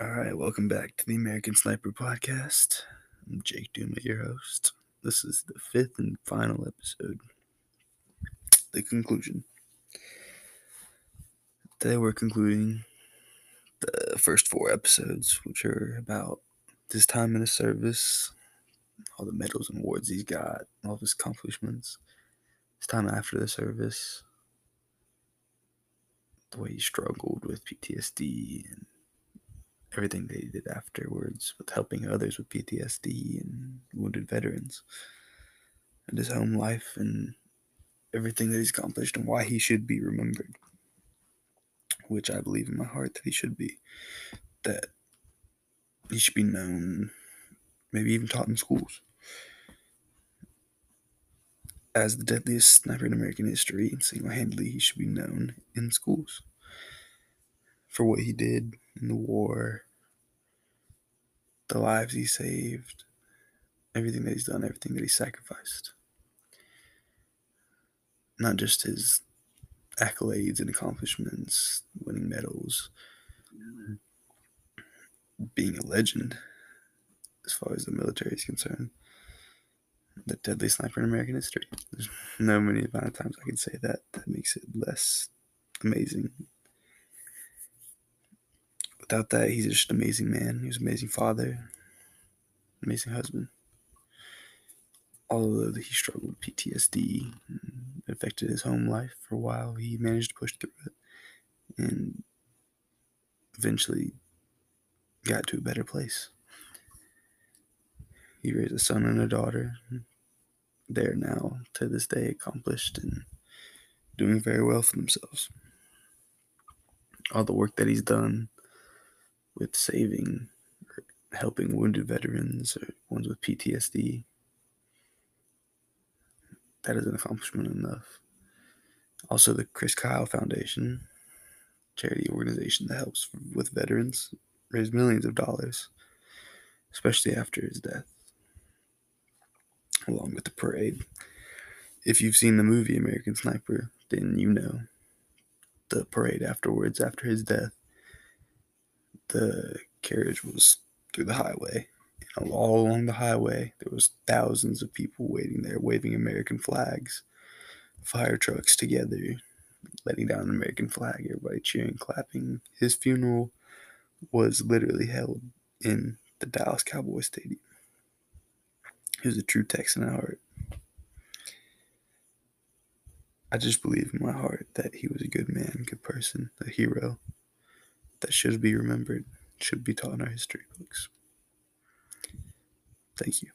All right, welcome back to the American Sniper Podcast. I'm Jake Duma, your host. This is the fifth and final episode, the conclusion. Today we're concluding the first four episodes, which are about his time in the service, all the medals and awards he's got, all of his accomplishments, his time after the service, the way he struggled with PTSD and everything he did afterwards with helping others with PTSD and wounded veterans, and his home life and everything that he's accomplished and why he should be remembered. Which I believe in my heart that he should be. That he should be known, maybe even taught in schools, as the deadliest sniper in American history, and single handedly, he should be known in schools for what he did in the war, the lives he saved, everything that he's done, everything that he sacrificed. Not just his accolades and accomplishments, winning medals, being a legend as far as the military is concerned. The deadly sniper in American history. There's no many amount of times I can say that. That makes it less amazing without that, he's just an amazing man. He was an amazing father, amazing husband. Although he struggled with PTSD, it affected his home life for a while, he managed to push through it and eventually got to a better place. He raised a son and a daughter. They're now, to this day, accomplished and doing very well for themselves. All the work that he's done with saving or helping wounded veterans or ones with PTSD. That is an accomplishment enough. Also, the Chris Kyle Foundation, charity organization that helps with veterans, raised millions of dollars, especially after his death, along with the parade. If you've seen the movie American Sniper, then you know the parade afterwards, after his death the carriage was through the highway. And all along the highway, there was thousands of people waiting there, waving American flags, fire trucks together, letting down an American flag, everybody cheering, clapping. His funeral was literally held in the Dallas Cowboys Stadium. He was a true Texan at heart. I just believe in my heart that he was a good man, good person, a hero that should be remembered, should be taught in our history books. Thank you.